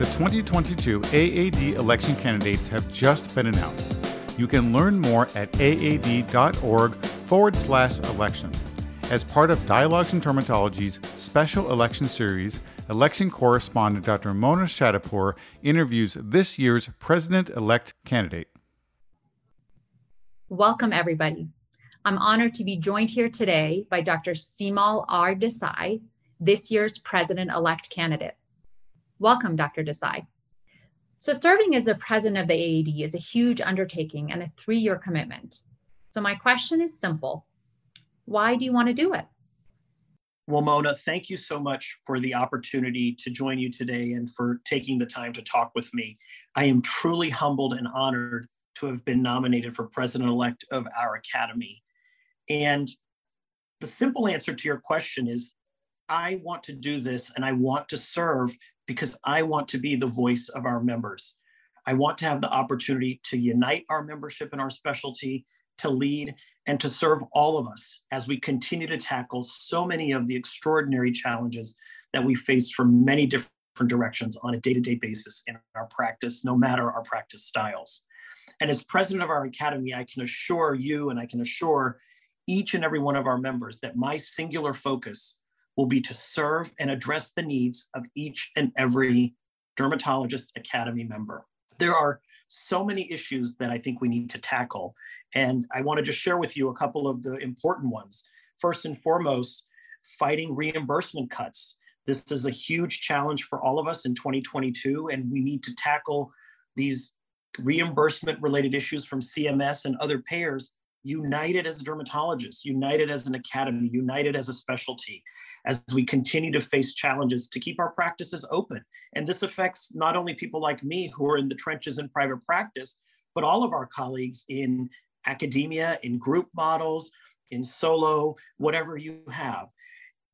The 2022 AAD election candidates have just been announced. You can learn more at aad.org forward slash election. As part of Dialogues in Dermatology's special election series, election correspondent Dr. Mona Sadeghpour interviews this year's president elect candidate. Welcome, everybody. I'm honored to be joined here today by Dr. Seemal R. Desai, this year's president elect candidate. Welcome, Dr. Desai. So, serving as the president of the AAD is a huge undertaking and a three year commitment. So, my question is simple Why do you want to do it? Well, Mona, thank you so much for the opportunity to join you today and for taking the time to talk with me. I am truly humbled and honored to have been nominated for president elect of our Academy. And the simple answer to your question is I want to do this and I want to serve because I want to be the voice of our members. I want to have the opportunity to unite our membership and our specialty, to lead, and to serve all of us as we continue to tackle so many of the extraordinary challenges that we face from many different directions on a day to day basis in our practice, no matter our practice styles. And as president of our academy, I can assure you and I can assure each and every one of our members that my singular focus will be to serve and address the needs of each and every Dermatologist Academy member. There are so many issues that I think we need to tackle. And I want to just share with you a couple of the important ones. First and foremost, fighting reimbursement cuts. This is a huge challenge for all of us in 2022, and we need to tackle these reimbursement related issues from CMS and other payers united as dermatologists, united as an academy, united as a specialty, as we continue to face challenges to keep our practices open. And this affects not only people like me who are in the trenches in private practice, but all of our colleagues in academia, in group models, in solo, whatever you have.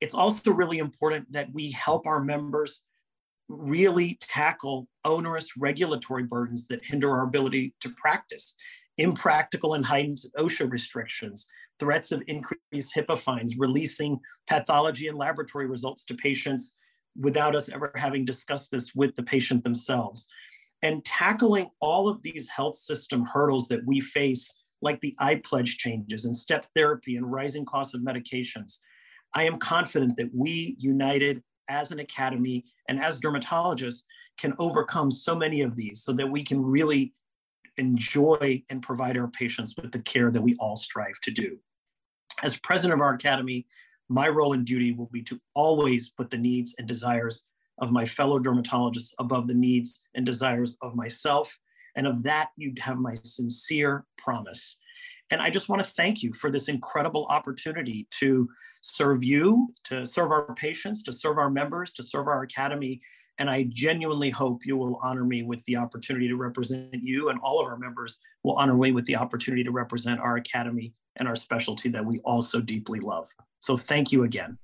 It's also really important that we help our members really tackle onerous regulatory burdens that hinder our ability to practice impractical and heightened OSHA restrictions, threats of increased HIPAA fines, releasing pathology and laboratory results to patients without us ever having discussed this with the patient themselves. And tackling all of these health system hurdles that we face, like the iPledge changes and step therapy and rising costs of medications, I am confident that we, united as an academy and as dermatologists, can overcome so many of these so that we can really enjoy and provide our patients with the care that we all strive to do. As president of our academy, my role and duty will be to always put the needs and desires of my fellow dermatologists above the needs and desires of myself. And of that, you'd have my sincere promise. And I just want to thank you for this incredible opportunity to serve you, to serve our patients, to serve our members, to serve our academy, and I genuinely hope you will honor me with the opportunity to represent you, and all of our members will honor me with the opportunity to represent our academy and our specialty that we all so deeply love. So thank you again.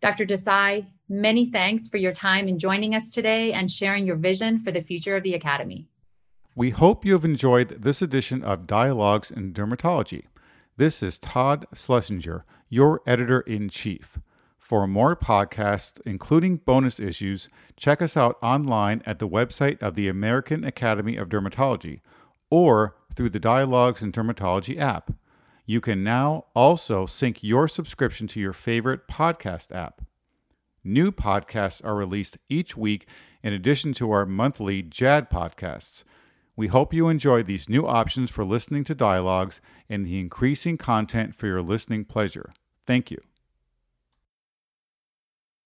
Dr. Desai, many thanks for your time in joining us today and sharing your vision for the future of the Academy. We hope you have enjoyed this edition of Dialogues in Dermatology. This is Todd Schlesinger, your editor in chief. For more podcasts, including bonus issues, check us out online at the website of the American Academy of Dermatology or through the Dialogues in Dermatology app. You can now also sync your subscription to your favorite podcast app. New podcasts are released each week in addition to our monthly JAAD podcasts. We hope you enjoy these new options for listening to dialogues and the increasing content for your listening pleasure. Thank you.